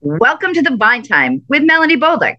Welcome to the Vine Time with Melanie Bolduc.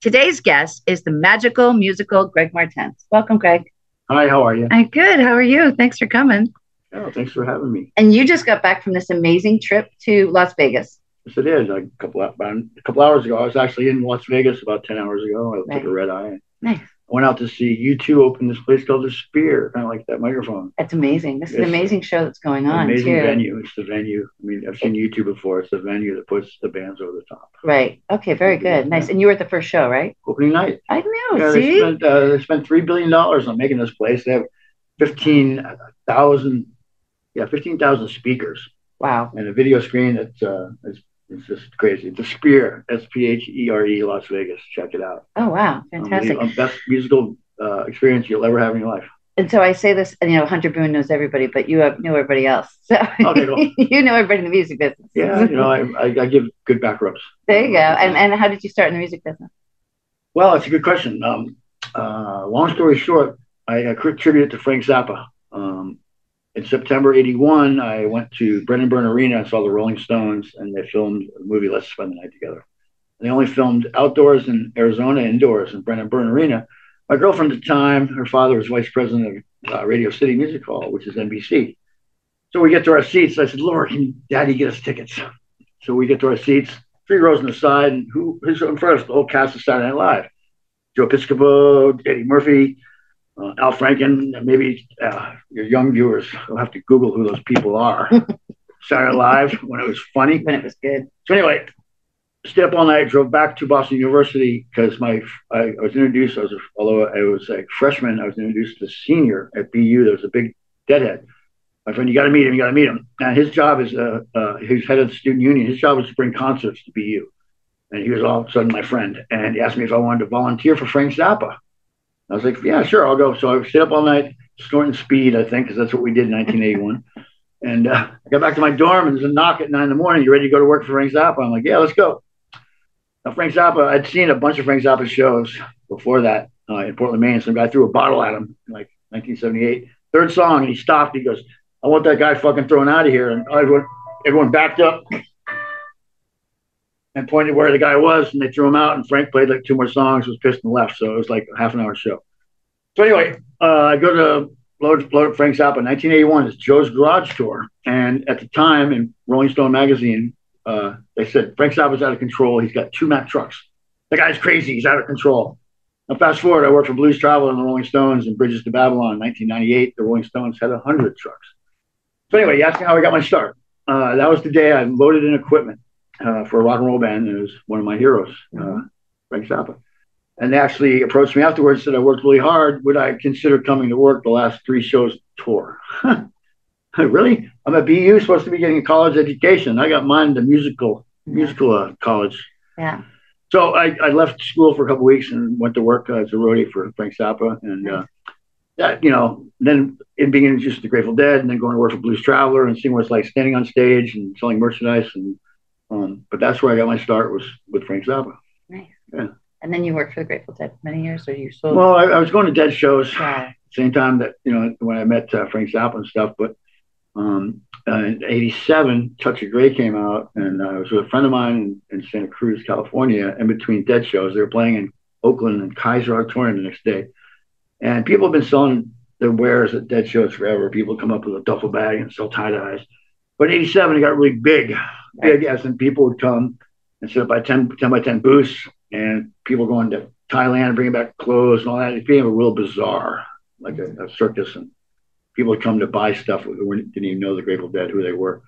Today's guest is the magical musical Greg Martens. Welcome, Greg. Hi, how are you? I'm good. How are you? Thanks for coming. Oh, thanks for having me. And you just got back from this amazing trip to Las Vegas. Yes, it is. A couple about a couple hours ago, I was actually in Las Vegas about ten hours ago. I Nice. took a red eye. Nice. I went out to see U2 open this place called the Sphere, kind of like that microphone. That's amazing. This is an amazing show that's going on Amazing too. venue. It's the venue. I mean, I've seen U2 before. It's the venue that puts the bands over the top. Right. Okay. Very good. Nice. And you were at the first show, right? Opening night. I know. yeah, they see. spent uh, they spent three billion dollars on making this place. They have fifteen thousand, yeah, fifteen thousand speakers. Wow. and a video screen that's uh it's, it's just crazy. The Sphere, S P H E R E, Las Vegas. Check it out. Oh wow. Fantastic. Unbelievable. Best musical uh, experience you'll ever have in your life. And so I say this, and you know, Hunter Boone knows everybody, but you have, know everybody else. So Okay, cool. you know everybody in the music business. Yeah, you know, I, I, I give good back rubs. there you go. And and how did you start in the music business? Well, it's a good question. Um, uh, long story short, I, I contributed to Frank Zappa. Um, in September '81, I went to Brendan Byrne Arena and saw the Rolling Stones, and they filmed a movie "Let's Spend the Night Together." And they only filmed outdoors in Arizona, indoors in Brendan Byrne Arena. My girlfriend at the time, her father was vice president of uh, Radio City Music Hall, which is NBC. So we get to our seats. I said, "Laura, can Daddy get us tickets?" So we get to our seats, three rows on the side, and who who's in front of us? The whole cast of Saturday Night Live. Joe Piscopo, Eddie Murphy, uh, Al Franken, maybe uh, your young viewers will have to Google who those people are. Saturday Live when it was funny. When it was good. So anyway, stayed up all night, drove back to Boston University because my I, I was introduced. I was a, although I was a freshman, I was introduced to a senior at BU. There was a big deadhead. My friend, you got to meet him. You got to meet him. And his job is uh, uh, he's head of the student union. His job was to bring concerts to BU. And he was all of a sudden my friend. And he asked me if I wanted to volunteer for Frank Zappa. I was like, yeah, sure, I'll go. So I stayed up all night, snorting speed, I think, because that's what we did in 1981. and uh, I got back to my dorm, and there's a knock at nine in the morning. You ready to go to work for Frank Zappa? I'm like, yeah, let's go. Now, Frank Zappa, I'd seen a bunch of Frank Zappa shows before that uh, in Portland, Maine. Some guy threw a bottle at him in like 1978. Third song, and he stopped. He goes, I want that guy fucking thrown out of here. And everyone, everyone backed up and pointed where the guy was, and they threw him out. And Frank played like two more songs, was pissed and left. So it was like a half an hour show. So anyway, uh, I go to load, load up Zappa. 1981 is Joe's Garage Tour, and at the time in Rolling Stone magazine, uh, they said Frank Zappa's out of control. He's got two Mack trucks. The guy's crazy. He's out of control. Now fast forward, I worked for Blues Traveler and the Rolling Stones and Bridges to Babylon. in 1998, the Rolling Stones had 100 trucks. So anyway, you asked me how I got my start. Uh, that was the day I loaded in equipment uh, for a rock and roll band, and it was one of my heroes, uh, Frank Zappa. And they actually approached me afterwards, said I worked really hard. Would I consider coming to work the last three shows tour? really? I'm at BU, supposed to be getting a college education. I got mine the musical musical uh, college. Yeah. So I, I left school for a couple weeks and went to work as a roadie for Frank Zappa, and uh, that you know, then it being introduced to the Grateful Dead, and then going to work for Blues Traveler and seeing what it's like standing on stage and selling merchandise, and um, but that's where I got my start was with Frank Zappa. Nice. Yeah. And then you worked for the Grateful Dead for many years, or you sold? Well, I, I was going to Dead shows yeah. same time that you know when I met uh, Frank Zappa and stuff. But um, uh, in '87, Touch of Grey came out, and I was with a friend of mine in, in Santa Cruz, California. In between Dead shows, they were playing in Oakland and Kaiser Auditorium the next day, and people have been selling their wares at Dead shows forever. People come up with a duffel bag and sell tie dyes. But '87, it got really big, big as in people would come and set up by 10, 10 by 10 booths, and people going to Thailand and bringing back clothes and all that. It became a real bizarre, like a, a circus, and people would come to buy stuff who didn't even know the Grateful Dead who they were.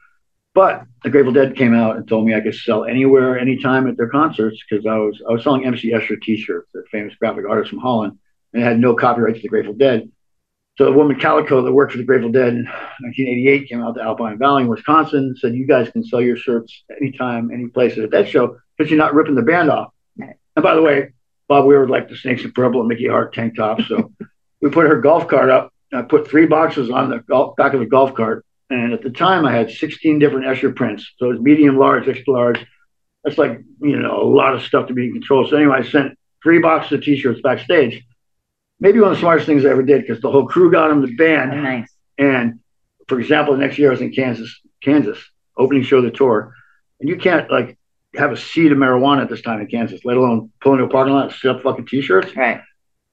But the Grateful Dead came out and told me I could sell anywhere, anytime at their concerts because I was I was selling MC Escher T-shirts, the famous graphic artist from Holland, and it had no copyright to the Grateful Dead. So the woman Calico that worked for the Grateful Dead in 1988 came out to Alpine Valley in Wisconsin and said, "You guys can sell your shirts anytime, any place at that show because you're not ripping the band off." Right. And by the way, Bob Weir would like the Snakes and Purple and Mickey Hart tank tops, so we put her golf cart up. I put three boxes on the golf, back of the golf cart, and at the time I had 16 different Escher prints. So it was medium, large, extra large. That's like you know a lot of stuff to be in control. So anyway, I sent three boxes of T-shirts backstage. Maybe one of the smartest things I ever did because the whole crew got him the band. Oh, nice. And for example, the next year I was in Kansas, Kansas, opening show of the tour, and you can't like have a seed of marijuana at this time in Kansas, let alone pull into a parking lot and set up fucking t-shirts. Right.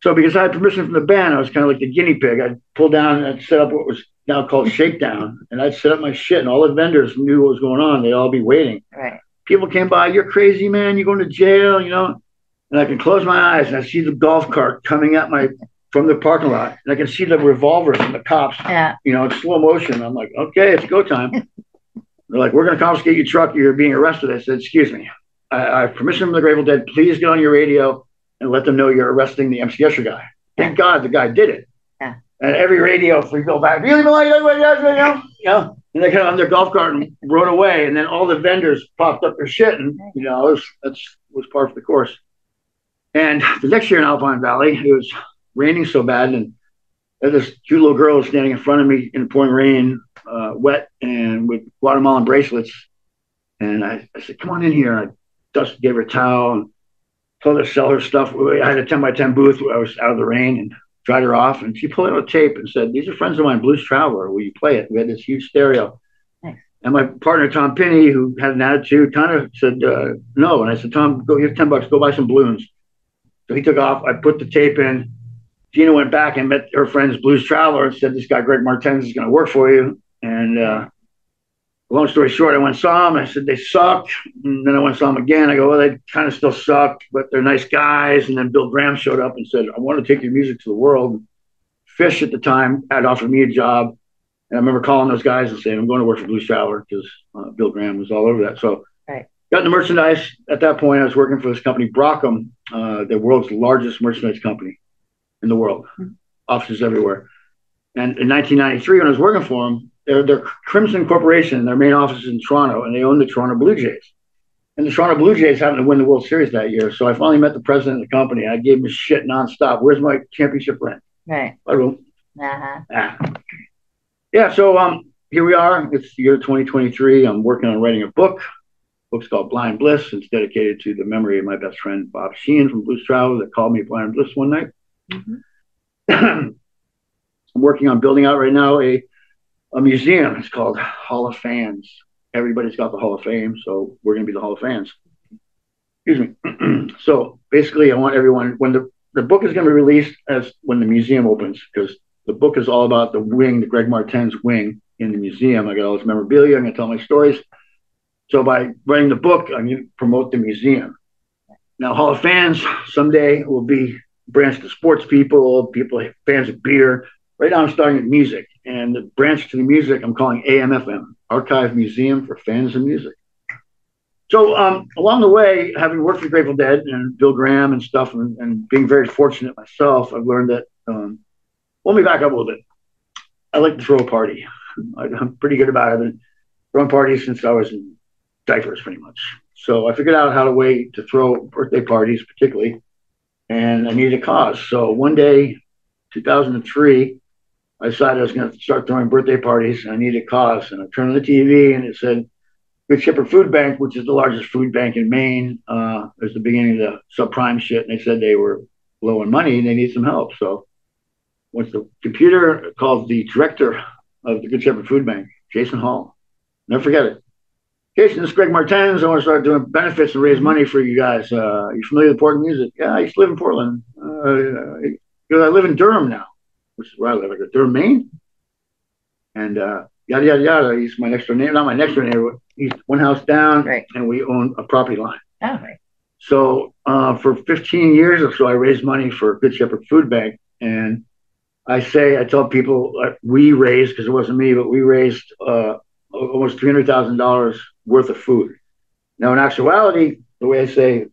So because I had permission from the band, I was kind of like the guinea pig. I'd pull down and I'd set up what was now called shakedown, and I'd set up my shit, and all the vendors knew what was going on. They'd all be waiting. Right. People came by, you're crazy, man. You're going to jail, you know. And I can close my eyes and I see the golf cart coming at my from the parking lot, and I can see the revolvers and the cops, Yeah. you know, in slow motion. I'm like, okay, it's go time. They're like, we're going to confiscate your truck. You're being arrested. I said, excuse me. I, I have permission from the Grateful Dead. Please get on your radio and let them know you're arresting the MC Escher guy. Thank God the guy did it. Yeah. And every radio, if we go back, know, you know, and they got on their golf cart and rode away. And then all the vendors popped up their shit, and you know, it was, that's was part of the course. And the next year in Alpine Valley, it was raining so bad, and there this cute little girl standing in front of me in the pouring rain, uh, wet and with Guatemalan bracelets. And I, I said, "Come on in here." And I just gave her a towel and told her to sell her stuff. I had a 10 by 10 booth where I was out of the rain and dried her off. And she pulled out a tape and said, These are friends of mine, Blues Traveler. Will you play it? We had this huge stereo. Nice. And my partner, Tom Pinney, who had an attitude, kind of said, uh, No. And I said, Tom, go, here's 10 bucks, go buy some balloons. So he took off. I put the tape in. Gina went back and met her friend's Blues Traveler and said, This guy, Greg Martens, is going to work for you. And, uh, long story short, I went saw them. I said they sucked. And then I went saw them again. I go, well, they kind of still suck, but they're nice guys. And then Bill Graham showed up and said, I want to take your music to the world. Phish at the time had offered me a job. And I remember calling those guys and saying, I'm going to work for Blues Traveler because uh, Bill Graham was all over that. So. Got into merchandise. At that point, I was working for this company, Brockum, uh, the world's largest merchandise company in the world, Mhm. offices everywhere. And in 1993, when I was working for them, they're, they're Crimson Corporation. Their main office is in Toronto, and they own the Toronto Blue Jays. And the Toronto Blue Jays happened to win the World Series that year. So I finally met the president of the company. I gave him shit nonstop. Where's my championship ring? Right. I don't. Uh-huh. Ah. Yeah. So um, here we are. It's the year 2023. I'm working on writing a book. Book's called Blind Bliss. It's dedicated to the memory of my best friend Bob Sheehan from Blues Travel that called me Blind Bliss one night. Mhm. I'm working on building out right now a a museum. It's called Hall of Fans. Everybody's got the Hall of Fame, so we're going to be the Hall of Fans. Excuse me. so basically, I want everyone when the the book is going to be released as when the museum opens because the book is all about the wing, the Greg Martens wing in the museum. I got all this memorabilia. I'm going to tell my stories. So by writing the book, I'm going to promote the museum. Now, Hall of Fans someday will be branch to sports people, people fans of beer. Right now, I'm starting with music, and the branch to the music I'm calling AMFM, Archive Museum for Fans of Music. So um, along the way, having worked with Grateful Dead and Bill Graham and stuff, and, and being very fortunate myself, I've learned that. Um, let me back up a little bit. I like to throw a party. I, I'm pretty good about it. I've been throwing parties since I was in diapers, pretty much. So I figured out how to way to throw birthday parties, particularly, and I needed a cause. So one day, 2003, I decided I was going to start throwing birthday parties, and I needed a cause. And I turned on the TV, and it said Good Shepherd Food Bank, which is the largest food bank in Maine. Uh, it was the beginning of the subprime shit, and they said they were low on money and they need some help. So once the computer called the director of the Good Shepherd Food Bank, Jason Hall, never forget it. Jason, this is Greg Martens. I want to start doing benefits and raise money for you guys. Uh, you familiar with Portland music? Yeah, I used to live in Portland. Uh, because I live in Durham now, which is where I live. I go Durham, Maine. And uh, yada, yada, yada. He's my next door neighbor, not my next door neighbor. He's one house down, Right. and we own a property line. Oh, right. So uh, for 15 years or so, I raised money for Good Shepherd Food Bank. And I say, I tell people uh, we raised, because it wasn't me, but we raised uh, almost $300,000 worth of food. Now, in actuality, the way I say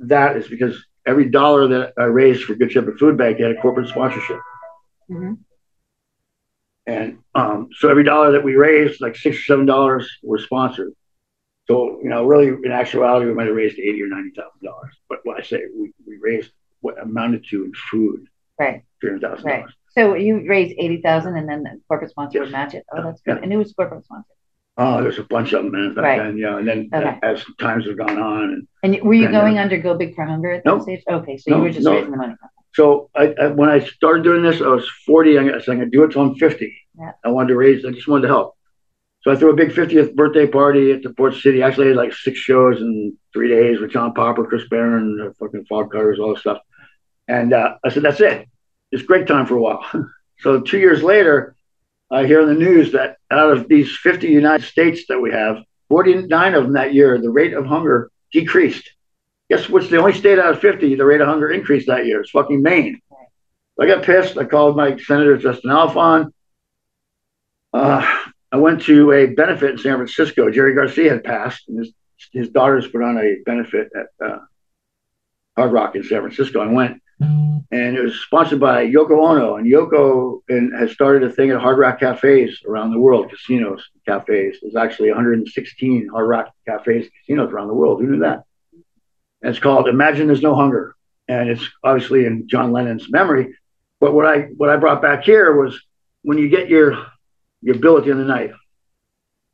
that is because every dollar that I raised for Good Shepherd Food Bank had a corporate sponsorship. Mhm. And um, so every dollar that we raised, like six or seven dollars, were sponsored. So you know, really, in actuality, we might have raised eighty or ninety thousand dollars. But what I say, we, we raised what amounted to in food Right. three hundred thousand Right. So you raised eighty thousand and then the corporate sponsor would match it. Oh, that's Yeah. good. And who was corporate sponsor? Oh, there's a bunch of them, man. Back Right. then, yeah. And then Okay. as times have gone on, and And were you going under Go Big for Hunger at that Nope. stage? Okay, so you No, were just no. raising the money. so I, I, when I started doing this, I was 40. I said, I'm going to do it till I'm 50. Yeah. I wanted to raise, I just wanted to help. So I threw a big 50th birthday party at the Port City. Actually, I had like six shows in three days with John Popper, Chris Barron, the fucking Fog Cutters, all this stuff. And uh, I said, that's it. It's great time for a while. so two years later, I hear in the news that out of these 50 United States that we have, 49 of them that year, the rate of hunger decreased. Guess what's the only state out of 50 the rate of hunger increased that year? It's fucking Maine. I got pissed. I called my Senator Justin Alfond. Uh, I went to a benefit in San Francisco. Jerry Garcia had passed, and his, his daughters put on a benefit at uh, Hard Rock in San Francisco. I went, and it was sponsored by Yoko Ono. And Yoko and has started a thing at Hard Rock cafes around the world, casinos, cafes. There's actually 116 Hard Rock cafes, casinos around the world. Who knew that? And it's called Imagine There's No Hunger, and it's obviously in John Lennon's memory. But what I what I brought back here was when you get your your bill at the end of the night.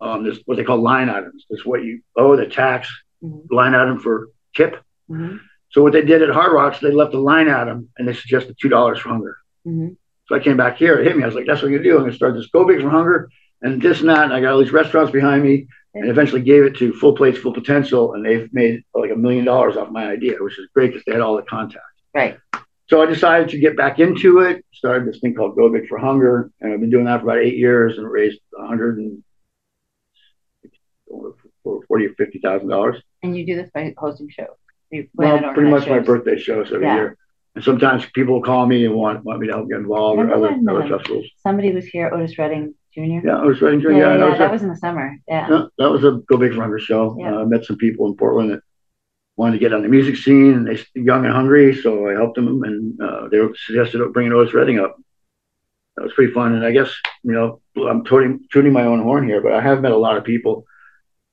Um, there's what they call line items. There's what you owe, the tax, Mhm. line item for tip. Mhm. So what they did at Hard Rocks, they left a line item and they suggested two dollars for hunger. Mhm. So I came back here. It hit me. I was like, "That's what you're gonna do. I'm gonna start this Go Big for Hunger and this and that." And I got all these restaurants behind me, and eventually gave it to Full Plates, Full Potential, and they've made like a million dollars off my idea, which is great because they had all the contacts. Right. So I decided to get back into it. Started this thing called Go Big for Hunger, and I've been doing that for about eight years, and raised 100 and forty or fifty thousand dollars. And you do this by hosting shows. You Well, pretty much my birthday shows every Yeah. year. And sometimes people call me and want want me to help get involved or other, when, other um, festivals. Somebody was here, Otis Redding Jr. Yeah, I was writing. yeah, Yeah, yeah, that was that a- was in the summer. Yeah. That was a Go Big for Hunger show. Yeah. Uh, I met some people in Portland that wanted to get on the music scene, and they young and hungry, so I helped them, and uh, they suggested bringing Otis Redding up. That was pretty fun, and I guess you know I'm tooting, tooting my own horn here, but I have met a lot of people.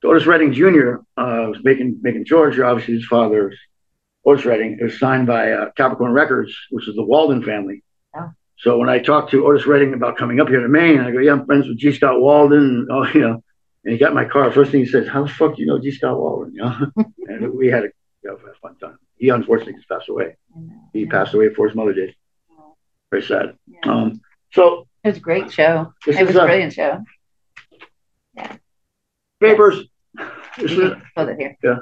Otis Redding Jr. Uh, was making making Georgia, obviously his father's Otis Redding. It was signed by uh, Capricorn Records, which is the Walden family. So when I talked to Otis Redding about coming up here to Maine, I go, "Yeah, I'm friends with G. Scott Walden." And, oh, you know, and he got my car. First thing he says, "How the fuck do you know G. Scott Walden?" You know, and we had a, you know, a fun time. He unfortunately just passed away. He yeah. passed away before his mother did. Oh, Very sad. yeah. Um, so It was a great show. It was a brilliant show. Yeah. Papers. This is hold it here. Yeah.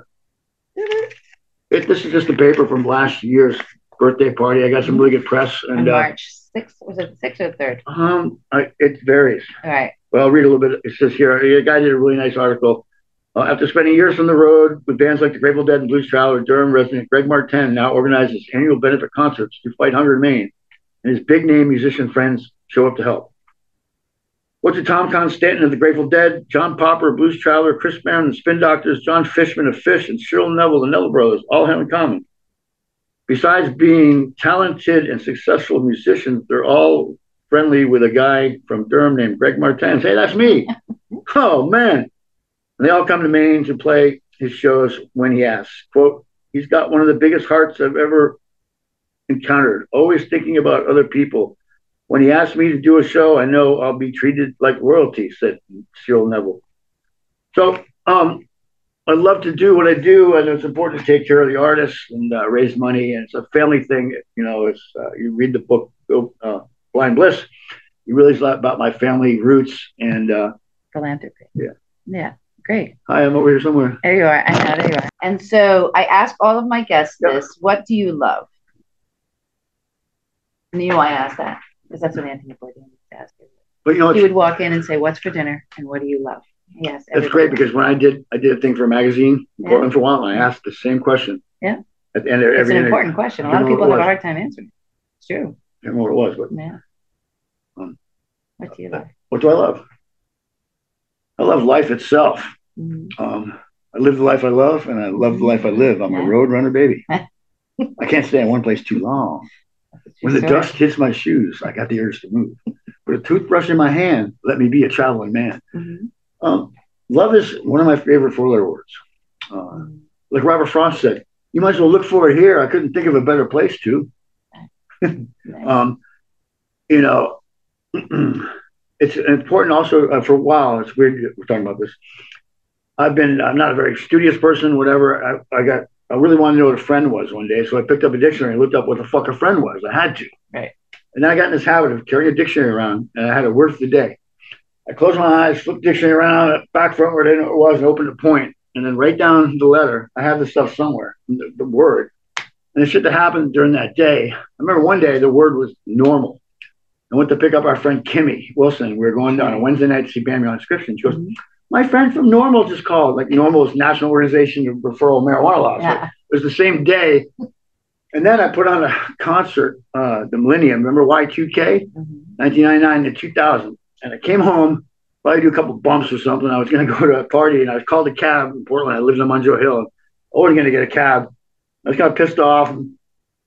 it, this is just a paper from last year's birthday party. I got some really good press, On and uh, March 6th. Was it the 6th or the 3rd? um, I, it varies. All right. Well, I'll read a little bit. It says here, a guy did a really nice article. Uh, after spending years on the road with bands like the Grateful Dead and Blues Traveler, Durham resident Greg Martens now organizes annual benefit concerts to fight hunger in Maine, and his big name musician friends show up to help. What do Tom Constanten of the Grateful Dead, John Popper, Blues Traveler, Chris Barron, and Spin Doctors, John Fishman of Phish, and Cyril Neville, the Neville Brothers, all have in common? Besides being talented and successful musicians, they're all friendly with a guy from Durham named Greg Martens. Hey, that's me. oh man. And they all come to Maine to play his shows when he asks. Quote, he's got one of the biggest hearts I've ever encountered, always thinking about other people. When he asks me to do a show, I know I'll be treated like royalty, said Cyril Neville. So um, I love to do what I do, and it's important to take care of the artists and uh, raise money. And it's a family thing. You know, it's uh, you read the book uh, Blind Bliss, you realize a lot about my family roots. And uh, Philanthropy. Yeah. Yeah. Great. hi, I'm over here somewhere. There you are. I know. There you are. And so I ask all of my guests Yeah. this what do you love? And you I ask that? Because that's what Anthony Bourdain used to ask. But you know, He would walk in and say, What's for dinner? And what do you love? Yes. that's great because when I did I did a thing for a magazine Yeah. Portland for a while, and I asked the same question. Yeah. At the end of it's an interview. important question. A lot of people have a hard time answering. It's true. I don't know what it was, but Yeah. Um, what do you love? what do I love? I love life itself. Mm. Um, I live the life I love, and I love the life I live. I'm Yeah. a road runner, baby. I can't stay in one place too long. That's a true When the dust hits my shoes, I got the urge to move. With a toothbrush in my hand, let me be a traveling man. Mhm. Um, love is one of my favorite four-letter words. Uh, Mm. like Robert Frost said, you might as well look for it here. I couldn't think of a better place to. Um, you know, it's important also uh, for a while. It's weird we're talking about this. I've been, I'm not a very studious person, whatever. I, I got I really wanted to know what a friend was one day, so I picked up a dictionary and looked up what the fuck a friend was. I had to. Right. And then I got in this habit of carrying a dictionary around, and I had a word for the day. I closed my eyes, flipped the dictionary around, back front where I didn't know what it was, and opened a point, and then write down the letter. I have this stuff somewhere, the, the word. And the shit that happened during that day. I remember one day the word was normal. I went to pick up our friend Kimmy Wilson. We were going down a Wednesday night to see Bam on Inscription. She goes, Mhm. My friend from NORML just called. Like NORML is National Organization of Referral Marijuana Laws. Yeah. it was the same day. And then I put on a concert, uh, the Millennium. Remember Y2K? Mhm. 1999 to 2000. And I came home, probably do a couple bumps or something. I was going to go to a party and I was called a cab in Portland. I lived on Munjoy Hill. I wasn't going to get a cab. I was kind of pissed off.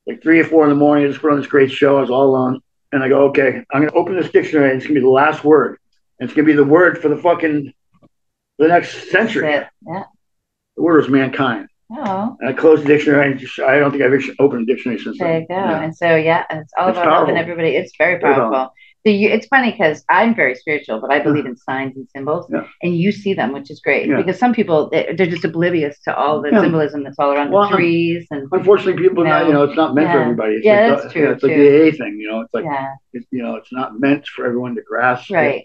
Like three or four in the morning, I just put on this great show. I was all alone. And I go, okay, I'm going to open this dictionary and it's going to be the last word. And it's going to be the word for the fucking, the next century. It. Yeah. The word was mankind. Oh, And I closed the dictionary and just, I don't think I've opened a dictionary since there then. you go. Yeah. And so, yeah, it's all It's about helping powerful. everybody. It's very Very powerful. So you, it's funny because I'm very spiritual, but I believe in signs and symbols, Yeah. and you see them, which is great Yeah. because some people they- they're just oblivious to all the Yeah. symbolism that's all around Well, the trees and Unfortunately, people, No. you know, it's not meant for everybody. It's Yeah, like that's true, It's like too. the AA thing, you know. It's like yeah, it's, you know, it's not meant for everyone to grasp. right,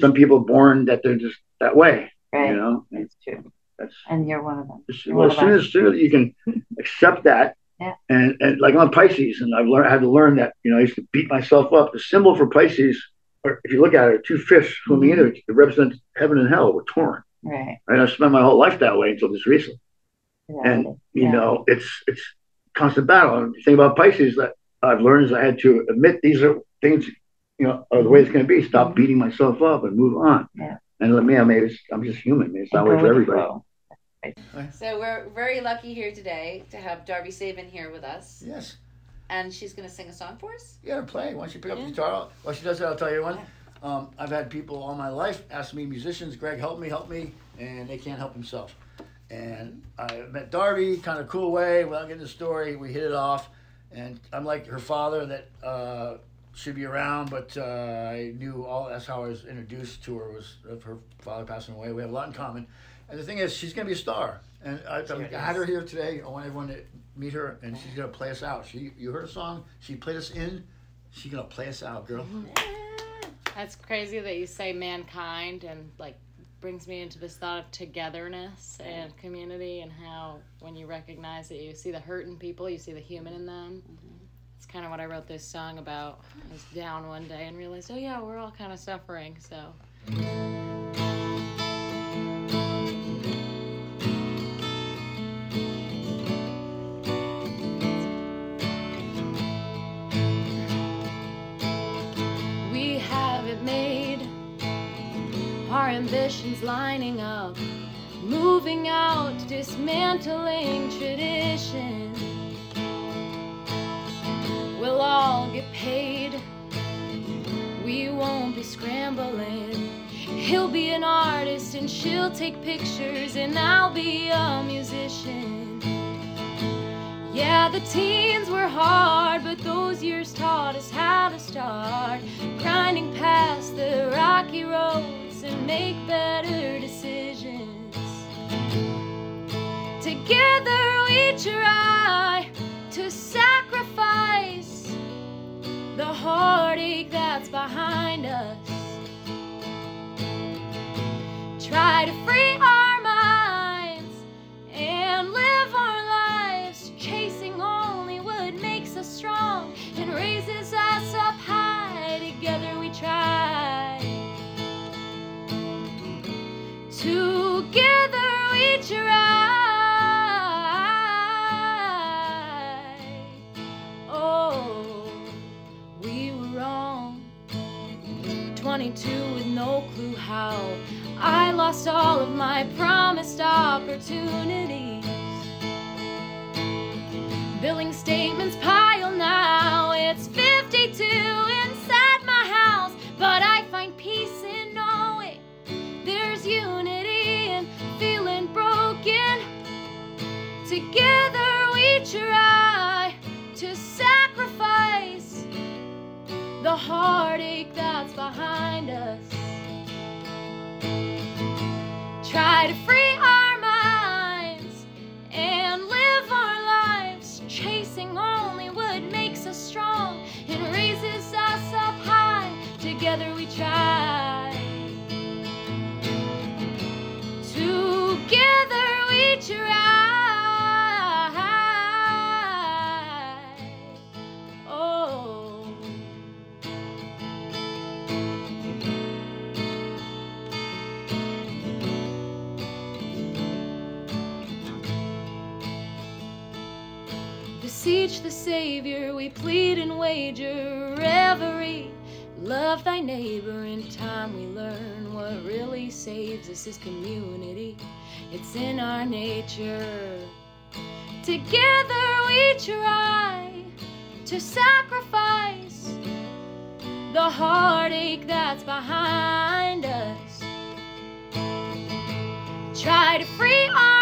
Some people born that they're just that way, right. you know. It's true, That's and you're one of them. You're well, as soon as, soon as you can accept that, Yeah. and and like I'm Pisces, and I've learned I had to learn that. You know, I used to beat myself up. The symbol for Pisces, or if you look at it, two fish swimming Mm-hmm. in it. It represents heaven and hell. We're torn. Right. Right. I spent my whole life that way until just recently. And you Yeah. know, it's it's constant battle. And the thing about Pisces that I've learned is I had to admit these are things, you know, are the way it's going to be. Stop Mhm. beating myself up and move on. Yeah. And let me, I mean, it's, I'm just human. It's not And way for everybody. flow. So we're very lucky here today to have Darby Sabin here with us, Yes. and she's going to sing a song for us. Yeah, play. Why don't you pick up the guitar? While she does that, I'll tell you one. Um, I've had people all my life ask me, musicians, Greg, help me, help me, and they can't help themselves. And I met Darby, kind of cool way. Without getting the story, we hit it off. And I'm like her father that uh, should be around, but uh, I knew all. That's how I was introduced to her was of her father passing away. We have a lot in common. And the thing is, she's gonna be a star. And I, I had her here today. I want everyone to meet her, and she's gonna play us out. She, you heard a song. She played us in. She's gonna play us out, girl. That's crazy that you say mankind and like brings me into this thought of togetherness and community and how when you recognize that you see the hurt in people, you see the human in them. It's kind of what I wrote this song about. I was down one day and realized, oh yeah, we're all kind of suffering. So we have it made. Our ambitions lining up, moving out, dismantling tradition. We'll all get paid. We won't be scrambling. He'll be an artist and she'll take pictures, and I'll be a musician. Yeah, the teens were hard, but those years taught us how to start grinding past the rocky roads and make better decisions. Together we try to sacrifice heartache that's behind us. Try to free our minds and live our lives chasing only what makes us strong and raises us up high. Together we try. Together we try. 22 with no clue how. I lost all of my promised opportunities. Billing statements pile now. It's 52 Beseech the Savior, we plead and wager reverie. Love thy neighbor in time we learn what really saves us is community. It's in our nature. Together we try to sacrifice the heartache that's behind us. Try to free our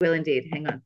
Will indeed. Hang on.